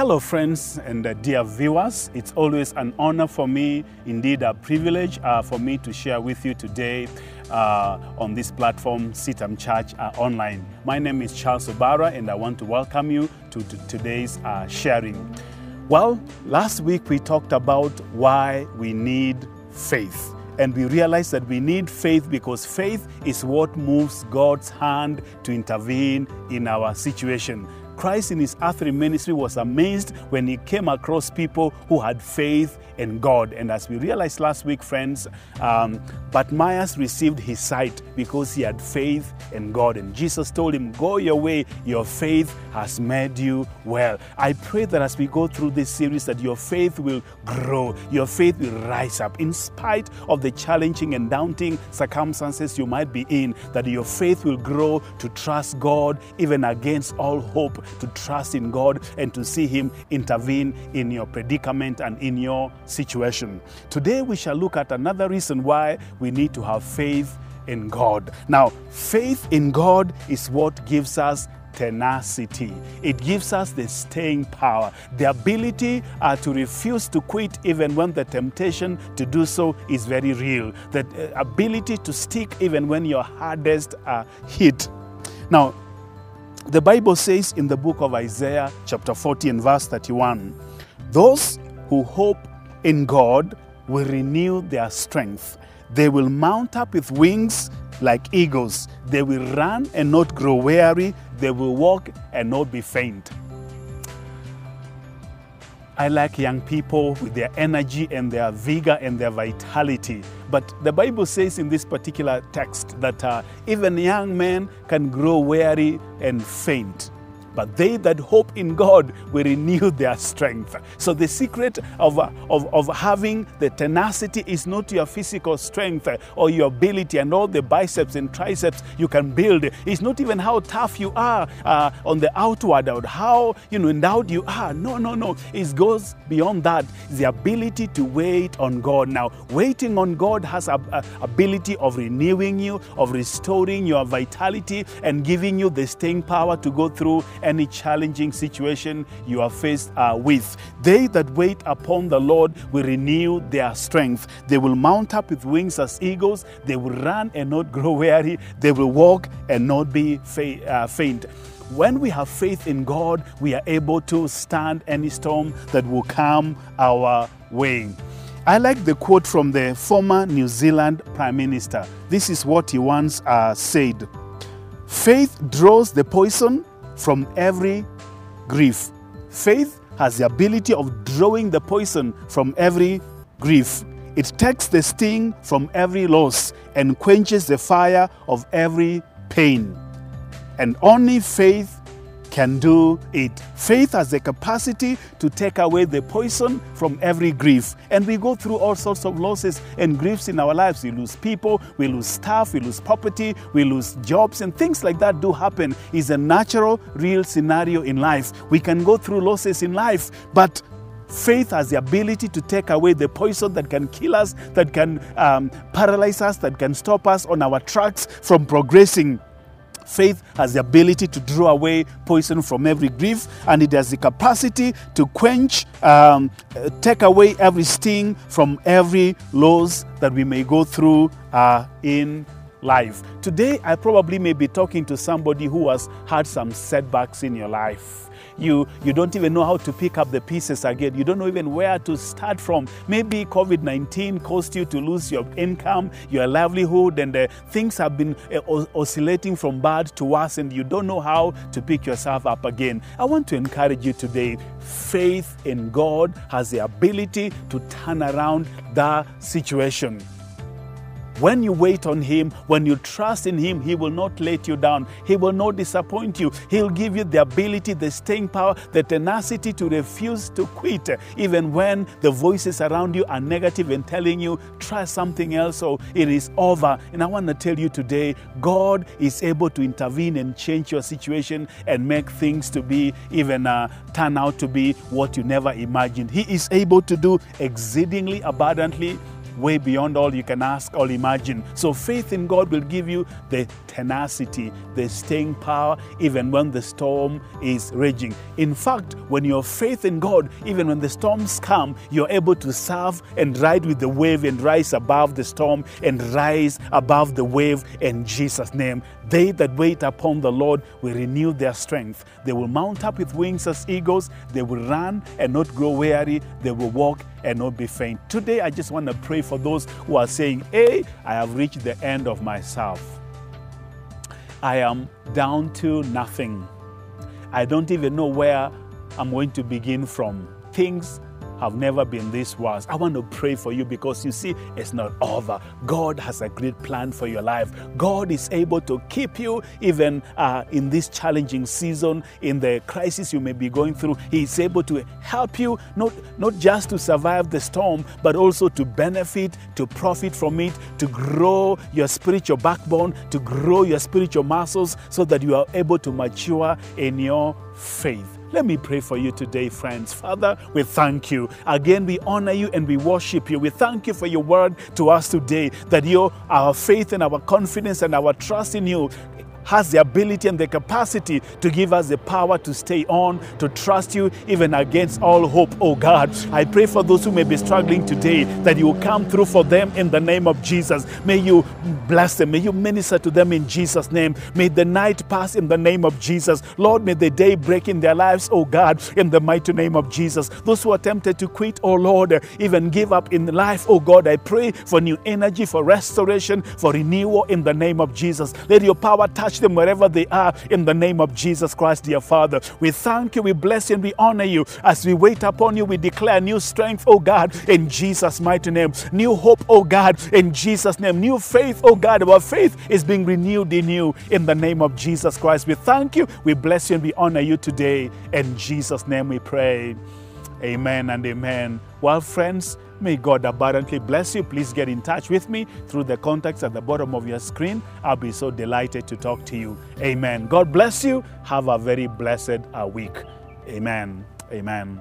Hello, friends and uh, dear viewers. It's always an honor for me, indeed a privilege uh, for me to share with you today uh, on this platform, CITAM Church uh, Online. My name is Charles Obara, and I want to welcome you to, to today's uh, sharing. Well, last week we talked about why we need faith. And we realized that we need faith because faith is what moves God's hand to intervene in our situation. Christ in his earthly ministry was amazed when he came across people who had faith in God. And as we realized last week, friends, um, Bartimaeus received his sight because he had faith in God. And Jesus told him, Go your way, your faith has made you well. I pray that as we go through this series, that your faith will grow, your faith will rise up in spite of the challenging and daunting circumstances you might be in, that your faith will grow to trust God even against all hope to trust in God and to see Him intervene in your predicament and in your situation. Today, we shall look at another reason why we need to have faith in God. Now, faith in God is what gives us tenacity. It gives us the staying power, the ability uh, to refuse to quit even when the temptation to do so is very real, the uh, ability to stick even when your hardest uh, hit. Now, the Bible says in the book of Isaiah, chapter 40 and verse 31, those who hope in God will renew their strength. They will mount up with wings like eagles. They will run and not grow weary. They will walk and not be faint. I like young people with their energy and their vigor and their vitality. But the Bible says in this particular text that uh, even young men can grow weary and faint. But they that hope in God will renew their strength. So, the secret of, of, of having the tenacity is not your physical strength or your ability and all the biceps and triceps you can build. It's not even how tough you are uh, on the outward or how you know endowed you are. No, no, no. It goes beyond that. It's the ability to wait on God. Now, waiting on God has a, a ability of renewing you, of restoring your vitality, and giving you the staying power to go through any challenging situation you are faced uh, with. They that wait upon the Lord will renew their strength. They will mount up with wings as eagles. They will run and not grow weary. They will walk and not be fa- uh, faint. When we have faith in God, we are able to stand any storm that will come our way. I like the quote from the former New Zealand Prime Minister. This is what he once uh, said Faith draws the poison from every grief. Faith has the ability of drawing the poison from every grief. It takes the sting from every loss and quenches the fire of every pain. And only faith can do it. Faith has the capacity to take away the poison from every grief. And we go through all sorts of losses and griefs in our lives. We lose people, we lose stuff, we lose property, we lose jobs, and things like that do happen. It's a natural, real scenario in life. We can go through losses in life, but Faith has the ability to take away the poison that can kill us, that can um, paralyze us, that can stop us on our tracks from progressing. Faith has the ability to draw away poison from every grief, and it has the capacity to quench, um, uh, take away every sting from every loss that we may go through uh, in life. Today, I probably may be talking to somebody who has had some setbacks in your life. You, you don't even know how to pick up the pieces again. You don't know even where to start from. Maybe COVID 19 caused you to lose your income, your livelihood, and uh, things have been uh, oscillating from bad to worse, and you don't know how to pick yourself up again. I want to encourage you today faith in God has the ability to turn around the situation. When you wait on Him, when you trust in Him, He will not let you down. He will not disappoint you. He'll give you the ability, the staying power, the tenacity to refuse to quit, even when the voices around you are negative and telling you, try something else or it is over. And I want to tell you today, God is able to intervene and change your situation and make things to be even uh, turn out to be what you never imagined. He is able to do exceedingly abundantly way beyond all you can ask or imagine. So faith in God will give you the tenacity, the staying power, even when the storm is raging. In fact, when your faith in God, even when the storms come, you're able to serve and ride with the wave and rise above the storm and rise above the wave in Jesus' name. They that wait upon the Lord will renew their strength. They will mount up with wings as eagles. They will run and not grow weary. They will walk and not be faint. Today, I just want to pray for those who are saying, Hey, I have reached the end of myself. I am down to nothing. I don't even know where I'm going to begin from. Things have never been this worse. I want to pray for you because you see, it's not over. God has a great plan for your life. God is able to keep you even uh, in this challenging season, in the crisis you may be going through. He is able to help you not, not just to survive the storm, but also to benefit, to profit from it, to grow your spiritual backbone, to grow your spiritual muscles so that you are able to mature in your faith. Let me pray for you today, friends. Father, we thank you. Again, we honor you and we worship you. We thank you for your word to us today, that you, our faith and our confidence and our trust in you has the ability and the capacity to give us the power to stay on, to trust you even against all hope, oh God. I pray for those who may be struggling today that you will come through for them in the name of Jesus. May you bless them, may you minister to them in Jesus' name. May the night pass in the name of Jesus. Lord, may the day break in their lives, oh God, in the mighty name of Jesus. Those who are tempted to quit, oh Lord, even give up in life, oh God, I pray for new energy, for restoration, for renewal in the name of Jesus. Let your power touch them wherever they are in the name of Jesus Christ, dear Father. We thank you, we bless you, and we honor you. As we wait upon you, we declare new strength, oh God, in Jesus' mighty name. New hope, oh God, in Jesus' name. New faith, oh God. Our faith is being renewed in you in the name of Jesus Christ. We thank you, we bless you, and we honor you today. In Jesus' name we pray. Amen and amen. Well, friends, May God abundantly bless you. Please get in touch with me through the contacts at the bottom of your screen. I'll be so delighted to talk to you. Amen. God bless you. Have a very blessed uh, week. Amen. Amen.